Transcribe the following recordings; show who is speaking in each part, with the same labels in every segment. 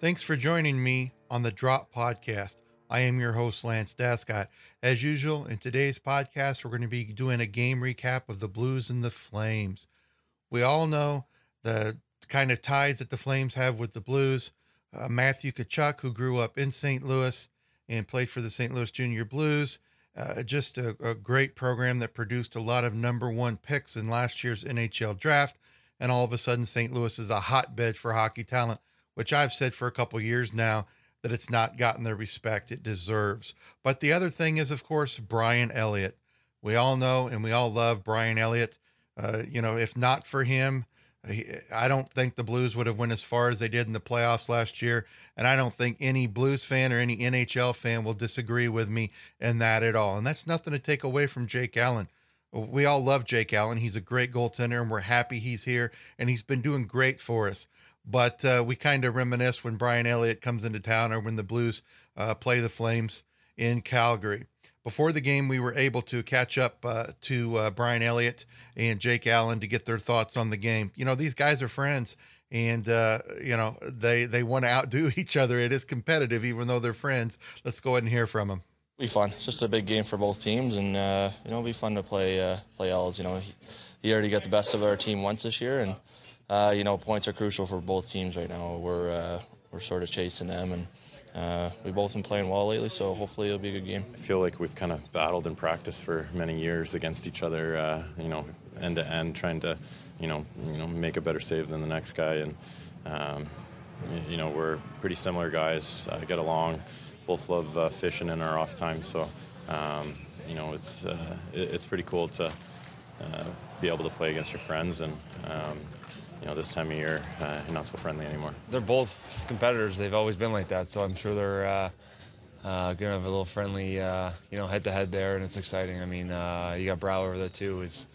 Speaker 1: Thanks for joining me on the Drop Podcast. I am your host, Lance Dascott. As usual, in today's podcast, we're going to be doing a game recap of the Blues and the Flames. We all know the kind of ties that the Flames have with the Blues. Uh, Matthew Tkachuk, who grew up in St. Louis and played for the St. Louis Junior Blues, uh, just a, a great program that produced a lot of number one picks in last year's NHL draft. And all of a sudden, St. Louis is a hotbed for hockey talent, which I've said for a couple years now that it's not gotten the respect it deserves. But the other thing is, of course, Brian Elliott. We all know and we all love Brian Elliott. Uh, you know, if not for him, I don't think the Blues would have went as far as they did in the playoffs last year. And I don't think any Blues fan or any NHL fan will disagree with me in that at all. And that's nothing to take away from Jake Allen. We all love Jake Allen. He's a great goaltender, and we're happy he's here, and he's been doing great for us. But uh, we kind of reminisce when Brian Elliott comes into town or when the Blues uh, play the Flames in Calgary. Before the game, we were able to catch up uh, to uh, Brian Elliott and Jake Allen to get their thoughts on the game. You know, these guys are friends, and uh, you know they they want to outdo each other. It is competitive, even though they're friends. Let's go ahead and hear from them.
Speaker 2: Be fun. It's just a big game for both teams, and uh, you know, it'll be fun to play play Els. You know, he, he already got the best of our team once this year, and uh, you know, points are crucial for both teams right now. We're uh, we're sort of chasing them, and uh, we've both been playing well lately. So hopefully it'll be a good game.
Speaker 3: I feel like we've kind of battled in practice for many years against each other. Uh, you know, end to end, trying to, you know, you know, make a better save than the next guy, and um, you know, we're pretty similar guys. Uh, get along. Both love uh, fishing in our off time, so um, you know, it's it's pretty cool to. be able to play against your friends and um, you know, this time of year, uh, not so friendly anymore.
Speaker 4: They're both competitors. They've always been like that. So I'm sure they're uh, uh, going to have a little friendly, uh, you know, head to head there, and it's exciting. I mean, uh, you got Brow over there too. It's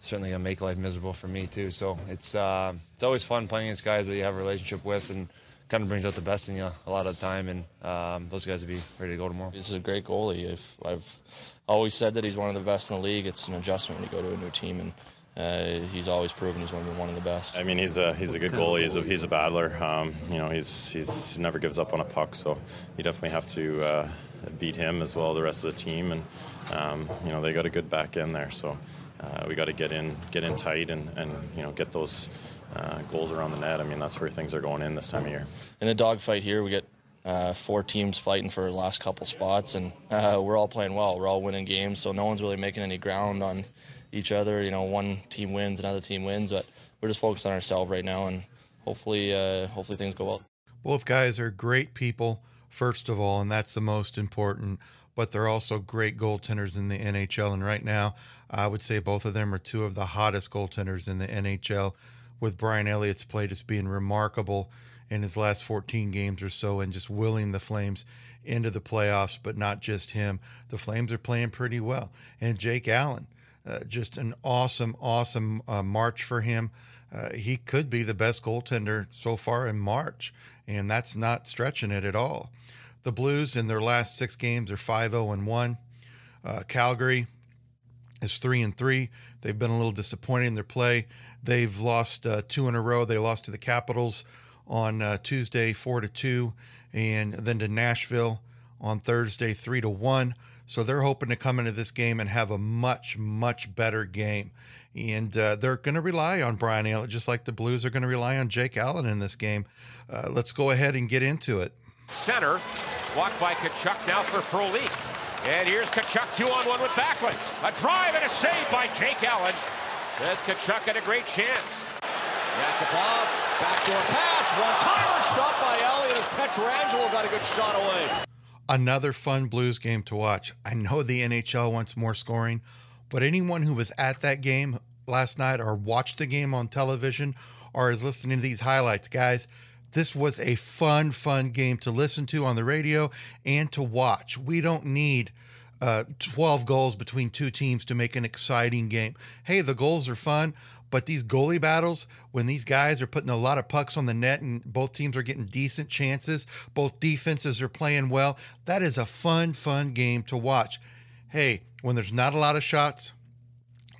Speaker 4: certainly going to make life miserable for me too. So it's uh, it's always fun playing against guys that you have a relationship with, and kind of brings out the best in you a lot of the time. And um, those guys will be ready to go tomorrow.
Speaker 2: This is a great goalie. I've, I've always said that he's one of the best in the league. It's an adjustment when you go to a new team and uh, he's always proven he's one of, the, one of the best.
Speaker 3: I mean, he's a he's a good goalie. He's a, he's a battler. Um, you know, he's he's never gives up on a puck. So you definitely have to uh, beat him as well the rest of the team. And um, you know, they got a good back end there. So uh, we got to get in get in tight and and you know get those uh, goals around the net. I mean, that's where things are going in this time of year.
Speaker 2: In a dogfight here, we get uh, four teams fighting for the last couple spots, and uh, we're all playing well. We're all winning games, so no one's really making any ground on each other. You know, one team wins, another team wins, but we're just focused on ourselves right now, and hopefully, uh, hopefully things go well.
Speaker 1: Both guys are great people, first of all, and that's the most important. But they're also great goaltenders in the NHL, and right now, I would say both of them are two of the hottest goaltenders in the NHL. With Brian Elliott's play just being remarkable in his last 14 games or so, and just willing the Flames into the playoffs, but not just him. The Flames are playing pretty well, and Jake Allen uh, just an awesome, awesome uh, March for him. Uh, he could be the best goaltender so far in March, and that's not stretching it at all. The Blues in their last six games are 5 0 and 1. Uh, Calgary is 3 and 3. They've been a little disappointed in their play. They've lost uh, two in a row. They lost to the Capitals on Tuesday 4 to 2, and then to Nashville on Thursday 3 to 1. So they're hoping to come into this game and have a much, much better game. And uh, they're going to rely on Brian Elliott, just like the Blues are going to rely on Jake Allen in this game. Uh, let's go ahead and get into it.
Speaker 5: Center, walk by Tkachuk now for Frolik. And here's Tkachuk two on one with Backlund. A drive and a save by Jake Allen. As Tkachuk had a great chance.
Speaker 6: Yakupov, backdoor pass, one timer stopped by Elliott as Pietrangelo got a good shot away
Speaker 1: another fun Blues game to watch. I know the NHL wants more scoring, but anyone who was at that game last night or watched the game on television or is listening to these highlights, guys, this was a fun, fun game to listen to on the radio and to watch. We don't need uh, 12 goals between two teams to make an exciting game. Hey, the goals are fun, but these goalie battles, when these guys are putting a lot of pucks on the net and both teams are getting decent chances, both defenses are playing well, that is a fun, fun game to watch. Hey, when there's not a lot of shots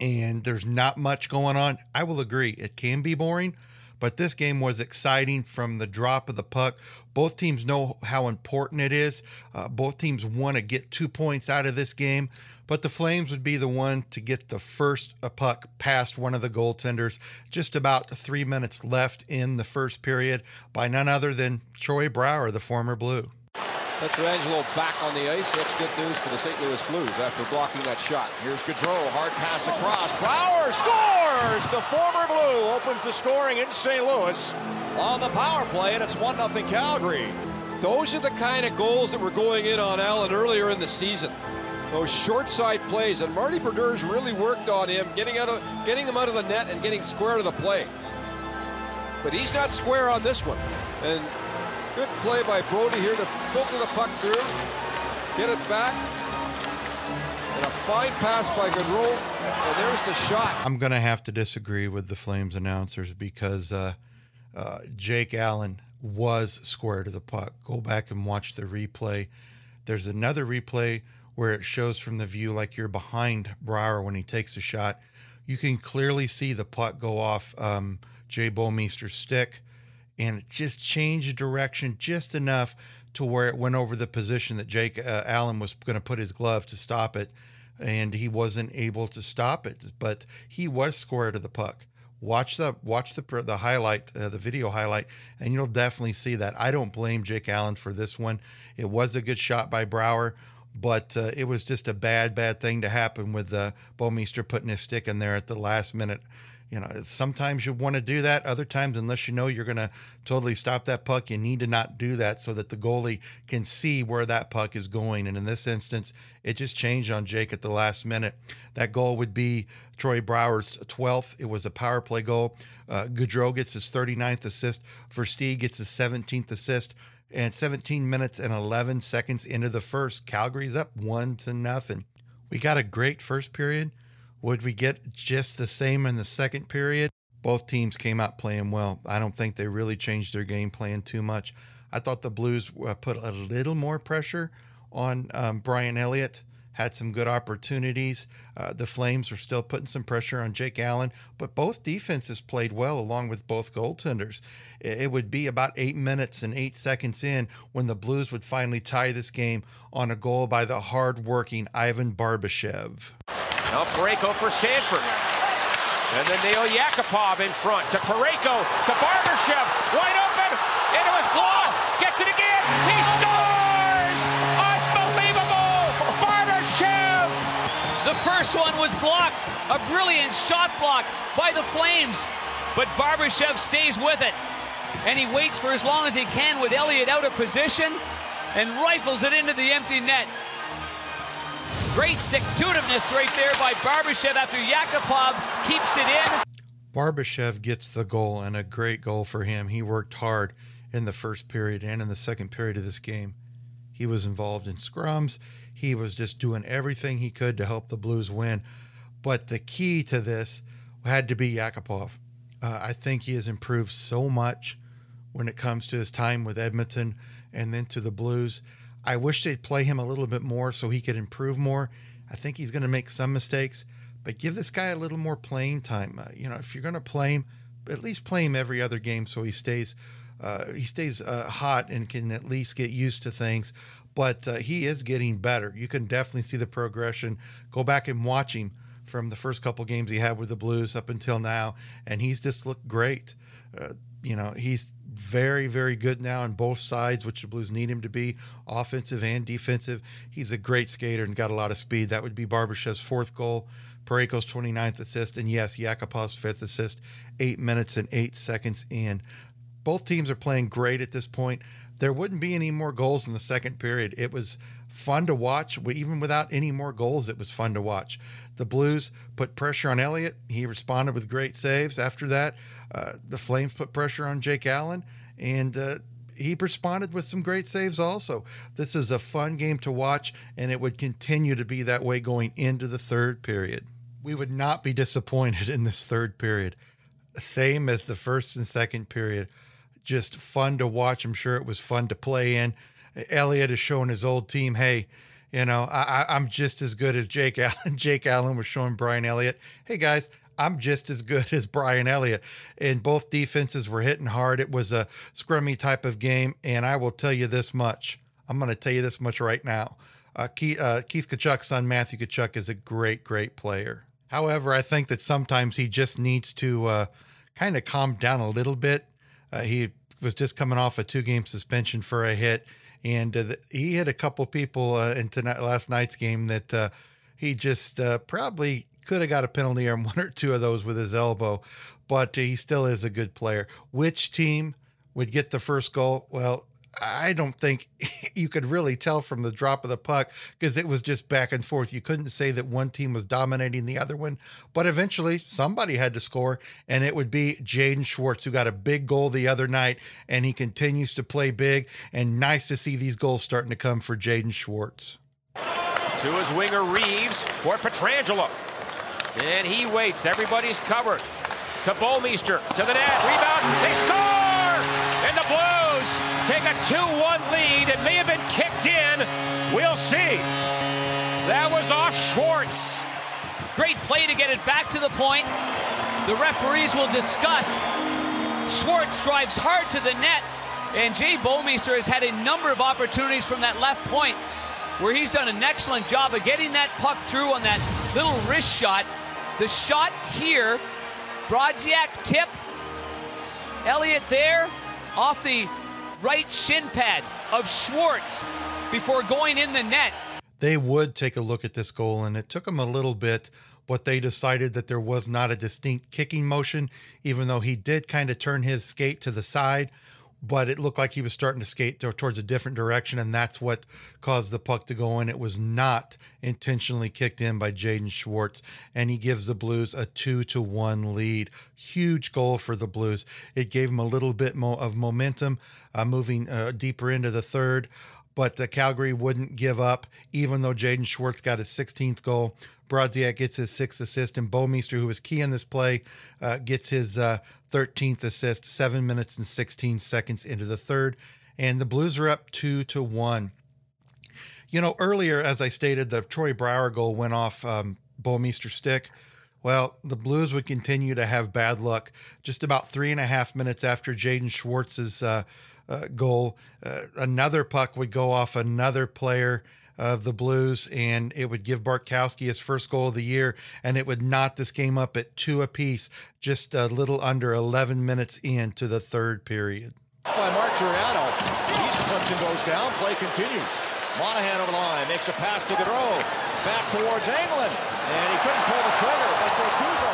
Speaker 1: and there's not much going on, I will agree, it can be boring. But this game was exciting from the drop of the puck. Both teams know how important it is. Uh, both teams want to get two points out of this game, but the Flames would be the one to get the first uh, puck past one of the goaltenders. Just about three minutes left in the first period by none other than Troy Brouwer, the former Blue.
Speaker 6: Pietrangelo back on the ice. That's good news for the St. Louis Blues after blocking that shot. Here's Gaudreau. Hard pass across. Brouwer scores! The former Blue opens the scoring in St. Louis on the power play, and it's 1 0 Calgary.
Speaker 7: Those are the kind of goals that were going in on Allen earlier in the season. Those short side plays, and Marty Brodeurs really worked on him, getting out of getting them out of the net and getting square to the play. But he's not square on this one. And Good play by Brodie here to filter the puck through, get it back, fine pass by and there's the shot.
Speaker 1: I'm going to have to disagree with the Flames announcers because uh, uh, Jake Allen was square to the puck. Go back and watch the replay. There's another replay where it shows from the view like you're behind Brouwer when he takes a shot. You can clearly see the puck go off um, Jay Bouwmeester's stick and it just changed direction just enough to where it went over the position that Jake uh, Allen was going to put his glove to stop it, and he wasn't able to stop it. But he was square to the puck. Watch the watch the the highlight, uh, the video highlight, and you'll definitely see that. I don't blame Jake Allen for this one. It was a good shot by Brouwer, but uh, it was just a bad, bad thing to happen with uh, Bouwmeester putting his stick in there at the last minute you know, sometimes you want to do that. Other times, unless you know you're going to totally stop that puck, you need to not do that so that the goalie can see where that puck is going. And in this instance, it just changed on Jake at the last minute. That goal would be Troy Brouwer's 12th. It was a power play goal. Uh, Gaudreau gets his 39th assist. Versteeg gets his 17th assist. And 17 minutes and 11 seconds into the first, Calgary's up one to nothing. We got a great first period. Would we get just the same in the second period? Both teams came out playing well. I don't think they really changed their game plan too much. I thought the Blues uh, put a little more pressure on um, Brian Elliott, had some good opportunities. Uh, the Flames are still putting some pressure on Jake Allen, but both defenses played well along with both goaltenders. It would be about eight minutes and eight seconds in when the Blues would finally tie this game on a goal by the hard-working Ivan Barbashev.
Speaker 5: Now Parayko for Sanford. And then Nail Yakupov in front to Parayko to Barbashev. Wide open. And it was blocked. Gets it again. He scores! Unbelievable! Barbashev!
Speaker 8: The first one was blocked. A brilliant shot block by the Flames. But Barbashev stays with it. And he waits for as long as he can with Elliott out of position and rifles it into the empty net. Great stick-to-itiveness right there by Barbashev after Yakupov keeps it in.
Speaker 1: Barbashev gets the goal and a great goal for him. He worked hard in the first period and in the second period of this game. He was involved in scrums. He was just doing everything he could to help the Blues win. But the key to this had to be Yakupov. Uh, I think he has improved so much when it comes to his time with Edmonton and then to the Blues. I wish they'd play him a little bit more so he could improve more. I think he's going to make some mistakes, but give this guy a little more playing time. Uh, you know, if you're going to play him, at least play him every other game so he stays uh, he stays uh, hot and can at least get used to things. But uh, he is getting better. You can definitely see the progression. Go back and watch him from the first couple games he had with the Blues up until now, and he's just looked great. You know, he's very, very good now on both sides, which the Blues need him to be, offensive and defensive. He's a great skater and got a lot of speed. That would be Barbashev's fourth goal, Parayko's 29th assist, and yes, Yakupov's fifth assist, eight minutes and eight seconds in. Both teams are playing great at this point. There wouldn't be any more goals in the second period. It was fun to watch. Even without any more goals, it was fun to watch. The Blues put pressure on Elliott. He responded with great saves. After that, uh, the Flames put pressure on Jake Allen, and uh, he responded with some great saves also. This is a fun game to watch, and it would continue to be that way going into the third period. We would not be disappointed in this third period. Same as the first and second period. Just fun to watch. I'm sure it was fun to play in. Elliott is showing his old team, hey, you know, I, I'm just as good as Jake Allen. Jake Allen was showing Brian Elliott, hey guys, I'm just as good as Brian Elliott. And both defenses were hitting hard. It was a scrummy type of game. And I will tell you this much. I'm going to tell you this much right now. Uh, Keith, uh, Keith Tkachuk's son, Matthew Tkachuk, is a great, great player. However, I think that sometimes he just needs to uh, kind of calm down a little bit. Uh, he was just coming off a two game suspension for a hit. And uh, he hit a couple people uh, in tonight, last night's game that he just probably could have got a penalty on one or two of those with his elbow, but he still is a good player. Which team would get the first goal? Well, I don't think you could really tell from the drop of the puck because it was just back and forth. You couldn't say that one team was dominating the other one, but eventually somebody had to score, and it would be Jaden Schwartz, who got a big goal the other night, and he continues to play big. And nice to see these goals starting to come for Jaden Schwartz.
Speaker 5: To his winger Reaves for Pietrangelo. And he waits. Everybody's covered. To Bouwmeester. To the net. Rebound. They score! Take a 2-1 lead. It may have been kicked in. We'll see. That was off Schwartz.
Speaker 8: Great play to get it back to the point. The referees will discuss. Schwartz drives hard to the net. And Jay Bouwmeester has had a number of opportunities from that left point where he's done an excellent job of getting that puck through on that little wrist shot the shot here, Brodziak tip. Elliott there off the right shin pad of Schwartz before going in the net.
Speaker 1: They would take a look at this goal, and it took them a little bit, but they decided that there was not a distinct kicking motion, even though he did kind of turn his skate to the side but it looked like he was starting to skate towards a different direction, and that's what caused the puck to go in. It was not intentionally kicked in by Jaden Schwartz, and he gives the Blues a two to one lead. Huge goal for the Blues. It gave them a little bit more of momentum, uh, moving uh, deeper into the third. But uh, Calgary wouldn't give up, even though Jaden Schwartz got his 16th goal. Brodziak gets his sixth assist, and Bouwmeester, who was key in this play, uh, gets his uh, 13th assist, seven minutes and 16 seconds into the third. And the Blues are up two to one. You know, earlier, as I stated, the Troy Brouwer goal went off um, Bouwmeester stick. Well, the Blues would continue to have bad luck. Just about three and a half minutes after Jaden Schwartz's uh, goal, uh, another puck would go off another player of the Blues, and it would give Bartkowski his first goal of the year, and it would knot this game up at two apiece, just a little under 11 minutes into the third period.
Speaker 6: By Mark Giordano. Clipped and goes down. Play continues. Monahan over the line, makes a pass to Gaudreau. Back towards Engelland. And he couldn't pull the trigger, but Bortuzzo.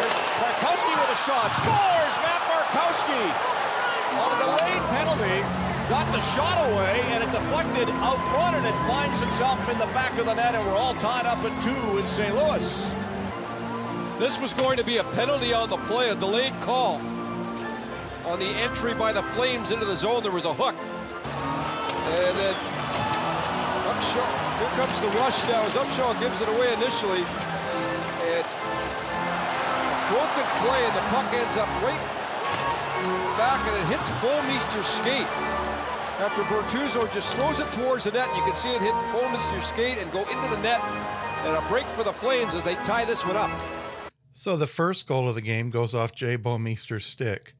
Speaker 6: Here's Bartkowski with a shot. Scores! Matt Bartkowski on a delayed penalty got the shot away, and it deflected out front, and it finds itself in the back of the net, and we're all tied up at two in St. Louis.
Speaker 7: This was going to be a penalty on the play, a delayed call. On the entry by the Flames into the zone, there was a hook. And then Upshall, here comes the rush now as Upshall gives it away initially. And broken play, and the puck ends up right back, and it hits Bouwmeester's skate after Bortuzzo just throws it towards the net. You can see it hit Bouwmeester's skate and go into the net. And a break for the Flames as they tie this one up.
Speaker 1: So the first goal of the game goes off Jay Bouwmeester's stick.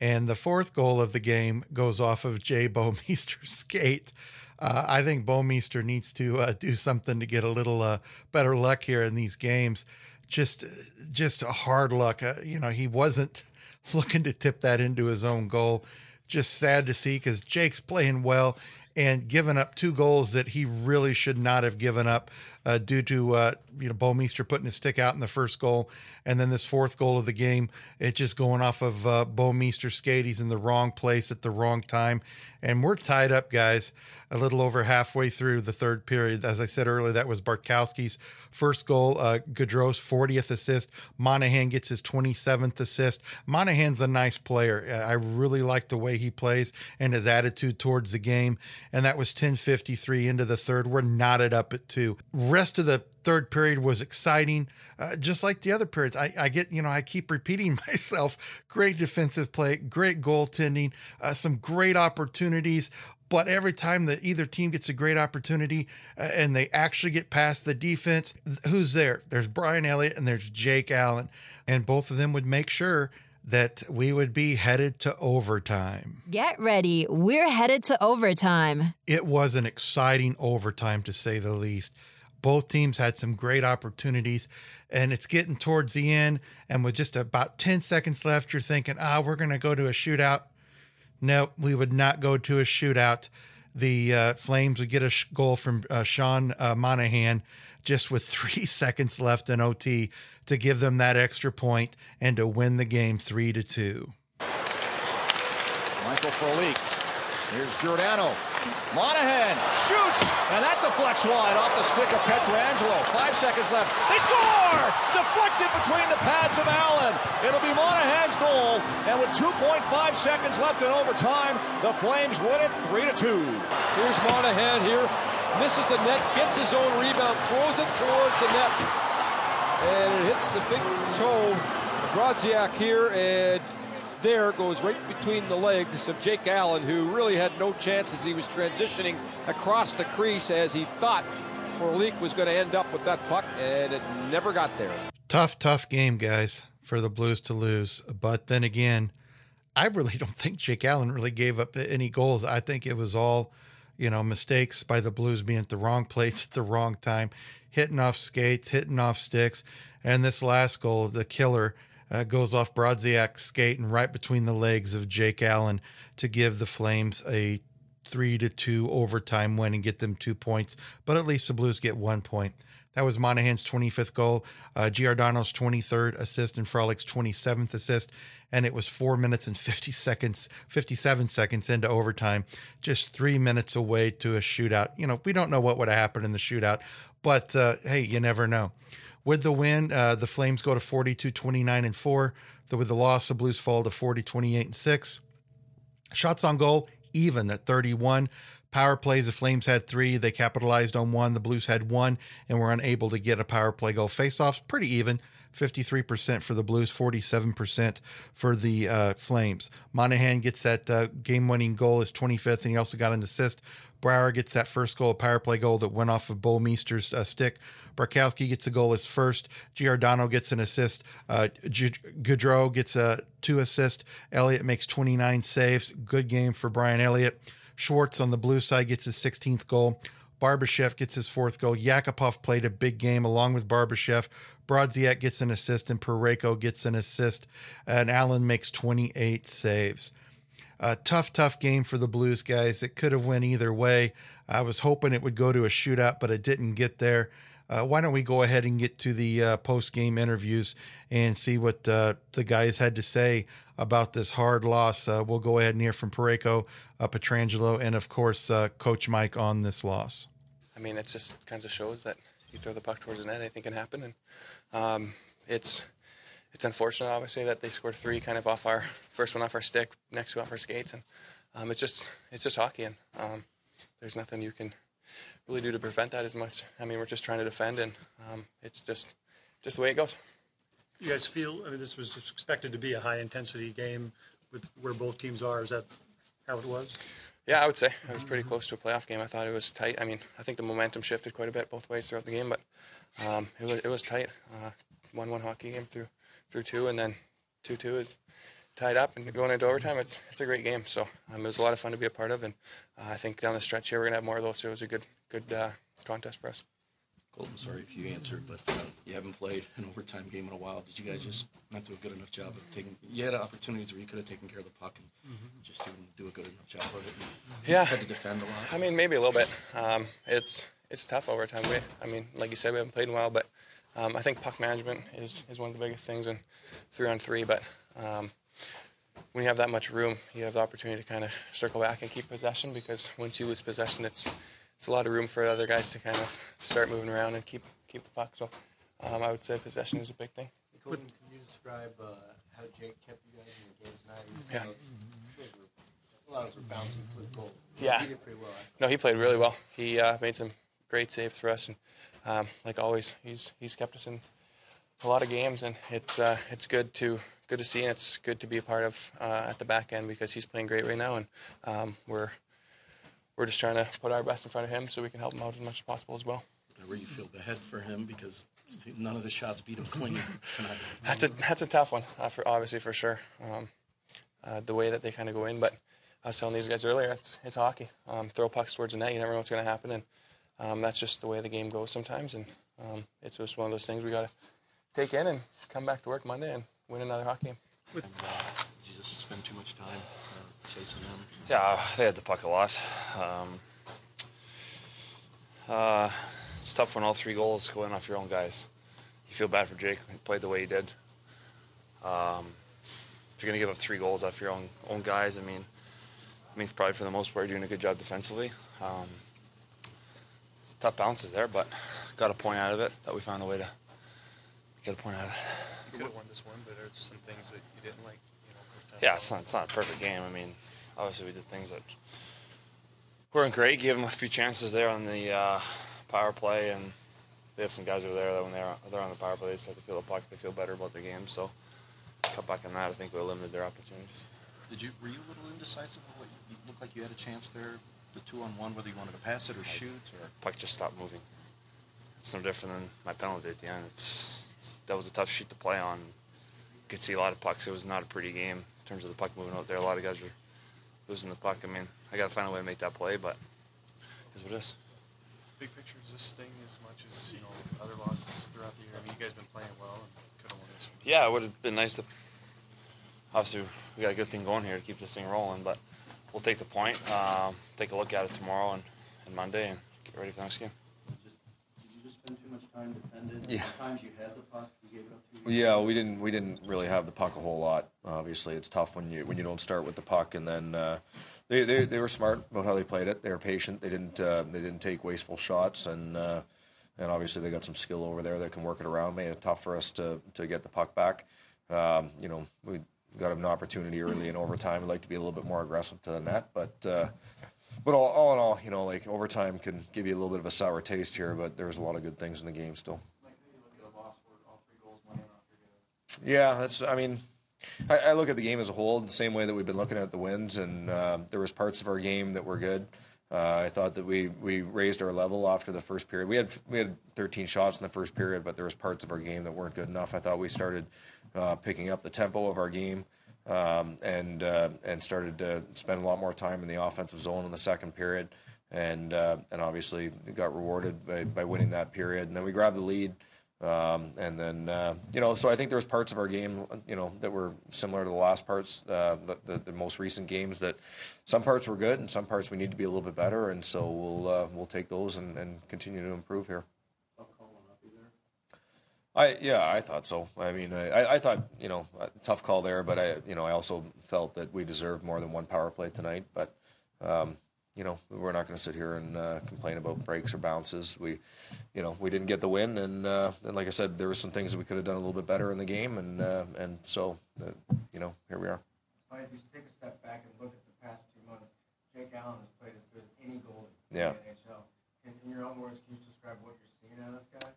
Speaker 1: And the fourth goal of the game goes off of Jay Bouwmeester's skate. Uh, I think Bouwmeester needs to uh, do something to get a little uh, better luck here in these games. Just, just a hard luck. Uh, you know, he wasn't looking to tip that into his own goal just sad to see because Jake's playing well and giving up two goals that he really should not have given up. Uh, due to uh, you know Bouwmeester putting his stick out in the first goal, and then this fourth goal of the game, it just going off of uh, Bouwmeester's skate. He's in the wrong place at the wrong time, and we're tied up, guys. A little over halfway through the third period. As I said earlier, that was Bartkowski's first goal, uh, Gaudreau's 40th assist. Monahan gets his 27th assist. Monahan's a nice player. I really like the way he plays and his attitude towards the game. And that was 10:53 into the third. We're knotted up at two. Rest of the third period was exciting, uh, just like the other periods. I, I, get, you know, I keep repeating myself. Great defensive play, great goaltending, uh, some great opportunities. But every time that either team gets a great opportunity uh, and they actually get past the defense, who's there? There's Brian Elliott and there's Jake Allen. And both of them would make sure that we would be headed to overtime.
Speaker 9: Get ready. We're headed to overtime.
Speaker 1: It was an exciting overtime, to say the least. Both teams had some great opportunities, and it's getting towards the end. And with just about 10 seconds left, you're thinking, ah, we're going to go to a shootout. No, we would not go to a shootout. The uh, Flames would get a sh- goal from uh, Sean uh, Monahan just with three seconds left in OT to give them that extra point and to win the game three to two.
Speaker 6: Michael Frolik. Here's Giordano. Monahan shoots, and that deflects wide off the stick of Pietrangelo. Five seconds left. They score! Deflected between the pads of Allen. It'll be Monahan's goal, and with 2.5 seconds left in overtime, the Flames win it 3 to 2.
Speaker 7: Here's Monahan here. Misses the net, gets his own rebound, throws it towards the net. And it hits the big toe. Brodziak here, and there goes right between the legs of Jake Allen, who really had no chance as he was transitioning across the crease as he thought Frolik was going to end up with that puck, and it never got there.
Speaker 1: Tough, tough game, guys, for the Blues to lose. But then again, I really don't think Jake Allen really gave up any goals. I think it was all, you know, mistakes by the Blues being at the wrong place at the wrong time, hitting off skates, hitting off sticks. And this last goal, the killer, uh, goes off Brodziak's skate and right between the legs of Jake Allen to give the Flames a three to two overtime win and get them two points. But at least the Blues get one point. That was Monahan's 25th goal, uh, Giordano's 23rd assist, and Frolik's 27th assist. And it was four minutes and 50 seconds, 57 seconds into overtime, just three minutes away to a shootout. You know, we don't know what would have happened in the shootout, but uh, hey, you never know. With the win, uh, the Flames go to 42, 29, and 4. The, with the loss, the Blues fall to 40, 28, and 6. Shots on goal, even at 31. Power plays, the Flames had three. They capitalized on one. The Blues had one and were unable to get a power play goal. Faceoffs, pretty even. 53% for the Blues, 47% for the uh, Flames. Monahan gets that uh, game winning goal, his 25th, and he also got an assist. Brouwer gets that first goal, a power play goal that went off of Bouwmeester's uh, stick. Bartkowski gets a goal as first. Giordano gets an assist. Uh, G- Gaudreau gets a two assist. Elliott makes 29 saves. Good game for Brian Elliott. Schwartz on the blue side gets his 16th goal. Barbashev gets his fourth goal. Yakupov played a big game along with Barbashev. Brodziak gets an assist and Parayko gets an assist. And Allen makes 28 saves. A tough, tough game for the Blues guys. It could have went either way. I was hoping it would go to a shootout, but it didn't get there. Uh, why don't we go ahead and get to the uh, post game interviews and see what uh, the guys had to say about this hard loss? Uh, we'll go ahead and hear from Parayko, uh, Pietrangelo, and of course, uh, Coach Mike on this loss.
Speaker 10: I mean, it just kind of shows that you throw the puck towards the net, anything can happen. And um, it's it's unfortunate, obviously, that they scored three kind of off our first one off our stick, next two off our skates, and um, it's just it's just hockey, and um, there's nothing you can really do to prevent that as much. I mean, we're just trying to defend, and um, it's just just the way it goes.
Speaker 11: You guys feel? I mean, this was expected to be a high intensity game with where both teams are. Is that how it was?
Speaker 10: Yeah, I would say it was pretty close to a playoff game. I thought it was tight. I mean, I think the momentum shifted quite a bit both ways throughout the game, but um, it was it was tight. Uh, one-one hockey game through through two, and then two-two is tied up and going into overtime. It's it's a great game. So um, it was a lot of fun to be a part of, and uh, I think down the stretch here we're gonna have more of those. So it was a good good uh, contest for us.
Speaker 12: Colton, sorry if you answered, but uh, you haven't played an overtime game in a while. Did you guys just not do a good enough job of taking? You had opportunities where you could have taken care of the puck and just didn't do a good enough job of it.
Speaker 10: Yeah.
Speaker 12: had to defend a lot.
Speaker 10: I mean, maybe a little bit. Um, it's it's tough overtime. We, I mean, like you said, we haven't played in a while, but um, I think puck management is, is one of the biggest things in three on three. But um, when you have that much room, you have the opportunity to kind of circle back and keep possession because once you lose possession, it's it's a lot of room for other guys to kind of start moving around and keep keep the puck. So um, I would say possession is a big thing.
Speaker 13: Colton, can you describe uh, how Jake kept you guys in the game tonight?
Speaker 10: Yeah.
Speaker 13: Were, a lot of were bouncing fluke goals.
Speaker 10: Yeah.
Speaker 13: He did pretty well.
Speaker 10: No, he played really well. He uh, made some great saves for us, and um, like always, he's he's kept us in a lot of games, and it's uh, it's good to good to see, and it's good to be a part of uh, at the back end because he's playing great right now, and um, we're we're just trying to put our best in front of him so we can help him out as much as possible as well.
Speaker 12: Where you feel bad for him because none of the shots beat him clean tonight.
Speaker 10: That's a that's a tough one, uh, for obviously for sure. Um, uh, the way that they kind of go in, but I was telling these guys earlier, it's it's hockey. Um, throw pucks towards the net, you never know what's going to happen, and um, that's just the way the game goes sometimes. And um, it's just one of those things we got to take in and come back to work Monday and win another hockey game.
Speaker 12: And, uh, did you just spend too much time uh, chasing them?
Speaker 4: Yeah, they had the puck a lot. Um, uh, it's tough when all three goals go in off your own guys. You feel bad for Jake. He played the way he did. Um, if you're going to give up three goals off your own own guys, I mean, it means probably for the most part you're doing a good job defensively. Um, it's tough bounces there, but got a point out of it. Thought we found a way to get a point out of it.
Speaker 14: You could have won this one, but are some things that you didn't like? You know,
Speaker 4: Yeah, it's not, it's not a perfect game. I mean, obviously we did things that weren't great. Gave them a few chances there on the uh, power play, and they have some guys over there that when they're they're on the power play, they start to feel the puck. They feel better about their game. So cut back on that. I think we limited their opportunities.
Speaker 12: Did you were you a little indecisive? What you looked like you had a chance there, the two on one, whether you wanted to pass it or shoot, or
Speaker 4: Puck just stopped moving. It's no different than my penalty at the end. It's, it's that was a tough sheet to play on. You could see a lot of pucks. It was not a pretty game in terms of the puck moving out there. A lot of guys were losing the puck. I mean, I got to find a way to make that play, but it's what it is.
Speaker 14: Big picture, does this sting as much as you know other losses throughout the year? I mean, you guys been playing well and could have won this one.
Speaker 4: Yeah, it would have been nice to. Obviously, we got a good thing going here to keep this thing rolling, but we'll take the point, um, take a look at it tomorrow and, and Monday, and get ready for the next game.
Speaker 13: Did you just spend too much time defending?
Speaker 15: Yeah.
Speaker 13: Sometimes you had the puck, you gave it up too
Speaker 15: Yeah, we didn't we didn't really have the puck a whole lot. Obviously, it's tough when you when you don't start with the puck, and then uh, they, they they were smart about how they played it. They were patient. They didn't uh, they didn't take wasteful shots, and uh, and obviously they got some skill over there that can work it around. Made it tough for us to to get the puck back. Um, you know, we got an opportunity early in overtime. We'd like to be a little bit more aggressive to the net, but. Uh, but all, all in all, you know, like overtime can give you a little bit of a sour taste here, but there's a lot of good things in the game still. Yeah, that's. I mean, I, I look at the game as a whole the same way that we've been looking at the wins, and uh, there was parts of our game that were good. Uh, I thought that we, we raised our level after the first period. We had we had 13 shots in the first period, but there was parts of our game that weren't good enough. I thought we started uh, picking up the tempo of our game um, and uh, and started to spend a lot more time in the offensive zone in the second period, and uh, and obviously got rewarded by, by winning that period. And then we grabbed the lead. Um, and then, uh, you know, so I think there was parts of our game, you know, that were similar to the last parts, uh, the, the, the most recent games. That some parts were good, and some parts we need to be a little bit better. And so we'll uh, we'll take those and, and continue to improve here. I yeah, I thought so. I mean, I, I thought you know a tough call there, but I you know I also felt that we deserved more than one power play tonight. But um, you know we're not going to sit here and uh, complain about breaks or bounces. We you know we didn't get the win, and uh, and like I said, there were some things that we could have done a little bit better in the game, and uh, and so uh, you know here we are.
Speaker 13: If you take a step back and look at the past two months, Jake Allen has played as good as any goalie
Speaker 15: Yeah.
Speaker 13: in the NHL. In, in your own words, can you describe what you're seeing out of this guy?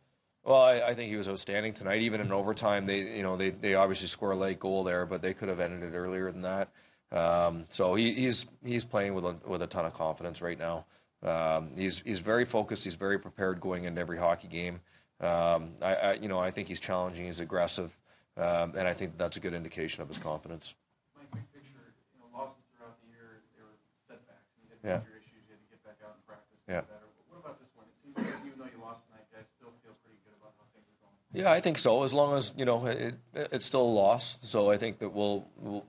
Speaker 15: Well, I, I think he was outstanding tonight. Even in overtime, they you know they, they obviously score a late goal there, but they could have ended it earlier than that. Um, so he, he's he's playing with a, with a ton of confidence right now. Um, he's he's very focused. He's very prepared going into every hockey game. Um, I, I you know I think he's challenging. He's aggressive, um, and I think that's a good indication of his confidence.
Speaker 14: Mike, big picture, you know, losses throughout the year, there were setbacks, and you had
Speaker 15: Yeah.
Speaker 14: issues. You had to get back out and practice. and
Speaker 15: Yeah.
Speaker 14: get better. But what about this one? It seems like even though you lost tonight, guys still feel pretty good about how things are going.
Speaker 15: Yeah, I think so. As long as you know it, it's still a loss, so I think that we'll we'll,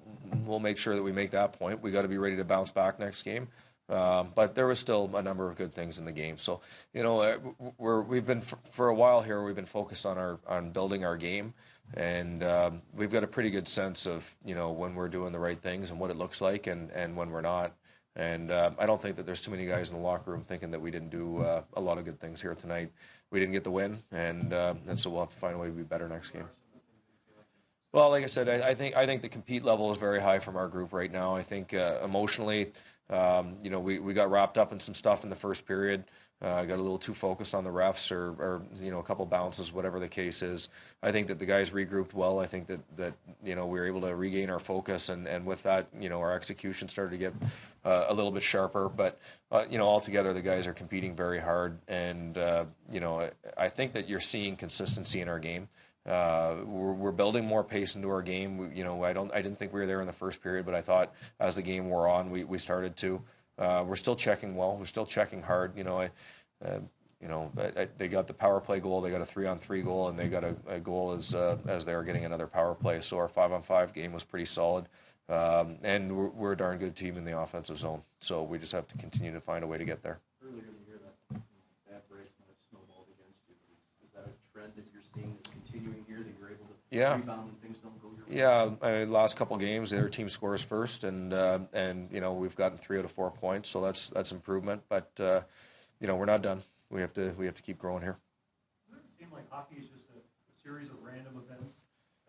Speaker 15: we'll make sure that we make that point. We got to be ready to bounce back next game. Um, but there was still a number of good things in the game. So, you know, uh, we're, we've been for, for a while here. We've been focused on our on building our game, and um, we've got a pretty good sense of you know when we're doing the right things and what it looks like, and and when we're not. And uh, I don't think that there's too many guys in the locker room thinking that we didn't do uh, a lot of good things here tonight. We didn't get the win, and uh, and so we'll have to find a way to be better next game. Well, like I said, I, I, think I think the compete level is very high from our group right now. I think uh, emotionally, um, you know, we, we got wrapped up in some stuff in the first period. Uh, got a little too focused on the refs or, or, you know a couple bounces, whatever the case is. I think that the guys regrouped well. I think that, that you know we were able to regain our focus, and, and with that, you know our execution started to get uh, a little bit sharper. But uh, you know altogether, the guys are competing very hard, and uh, you know I, I think that you're seeing consistency in our game. Uh, we're, we're, building more pace into our game. We, you know, I don't, I didn't think we were there in the first period, but I thought as the game wore on, we, we started to. Uh, we're still checking well. We're still checking hard. You know, I, uh, you know, I, I, they got the power play goal. They got a three-on-three goal, and they got a, a goal as uh, as they were getting another power play. So our five-on-five game was pretty solid, um, and we're, we're, a darn good team in the offensive zone. So we just have to continue to find a way to get there.
Speaker 12: Earlier in the year, that that that snowballed against you. Is, is that a trend that you're seeing that's continuing here? That you're able to
Speaker 15: yeah.
Speaker 12: rebound when things
Speaker 15: Yeah, I mean, last couple games, their team scores first, and uh, and you know we've gotten three out of four points, so that's that's improvement. But uh, you know we're not done. We have to we have to keep growing here.
Speaker 11: Does it seem like hockey is just a, a series of random events?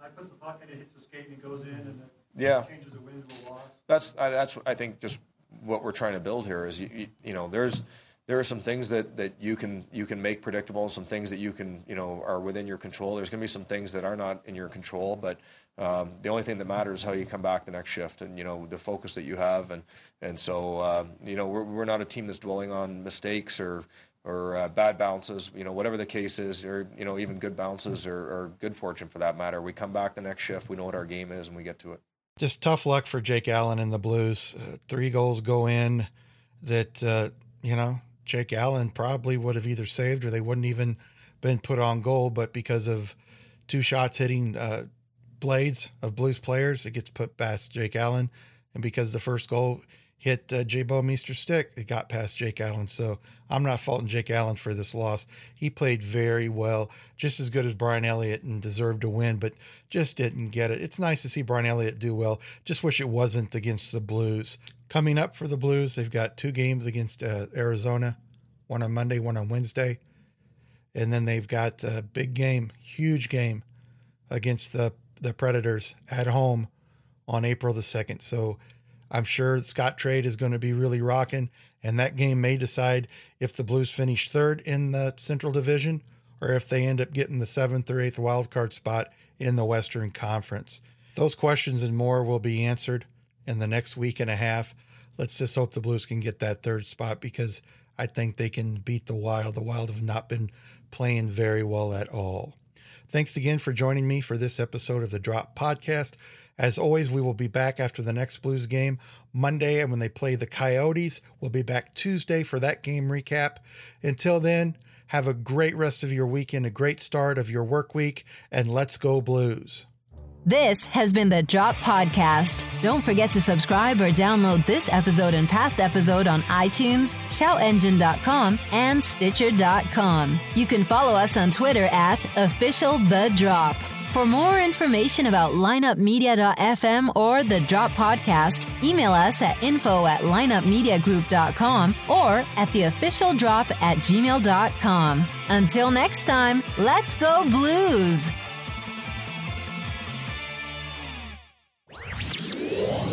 Speaker 11: I puts the puck and it hits the skate and it goes in, and then
Speaker 15: yeah.
Speaker 11: changes a win to a loss.
Speaker 15: That's I, that's I think just what we're trying to build here is you, you, you know there's there are some things that, that you can you can make predictable and some things that you can you know are within your control. There's going to be some things that are not in your control, but um, the only thing that matters is how you come back the next shift and you know the focus that you have and and so um, you know we're, we're not a team that's dwelling on mistakes or or uh, bad bounces, you know, whatever the case is, or you know, even good bounces or, or, good fortune for that matter. We come back the next shift, we know what our game is, and we get to it.
Speaker 1: Just tough luck for Jake Allen and the Blues. Uh, three goals go in that uh, you know Jake Allen probably would have either saved or they wouldn't even been put on goal, but because of two shots hitting uh, blades of Blues players, it gets put past Jake Allen, and because the first goal hit uh, J. Bouwmeester's stick. It got past Jake Allen. So I'm not faulting Jake Allen for this loss. He played very well, just as good as Brian Elliott and deserved to win, but just didn't get it. It's nice to see Brian Elliott do well. Just wish it wasn't against the Blues. Coming up for the Blues, they've got two games against uh, Arizona, one on Monday, one on Wednesday. And then they've got a big game, huge game against the, the Predators at home on April the 2nd. So I'm sure Scottrade is going to be really rocking, and that game may decide if the Blues finish third in the Central Division or if they end up getting the seventh or eighth wild card spot in the Western Conference. Those questions and more will be answered in the next week and a half. Let's just hope the Blues can get that third spot because I think they can beat the Wild. The Wild have not been playing very well at all. Thanks again for joining me for this episode of the Drop Podcast. As always, we will be back after the next Blues game Monday, and when they play the Coyotes, we'll be back Tuesday for that game recap. Until then, have a great rest of your weekend, a great start of your work week, and let's go Blues.
Speaker 9: This has been the Drop Podcast. Don't forget to subscribe or download this episode and past episode on iTunes, shoutengine.com, and Stitcher.com. You can follow us on Twitter at official the drop. For more information about lineupmedia.fm or the Drop Podcast, email us at info at lineupmediagroup.com or at the official drop at gmail.com. Until next time, let's go blues!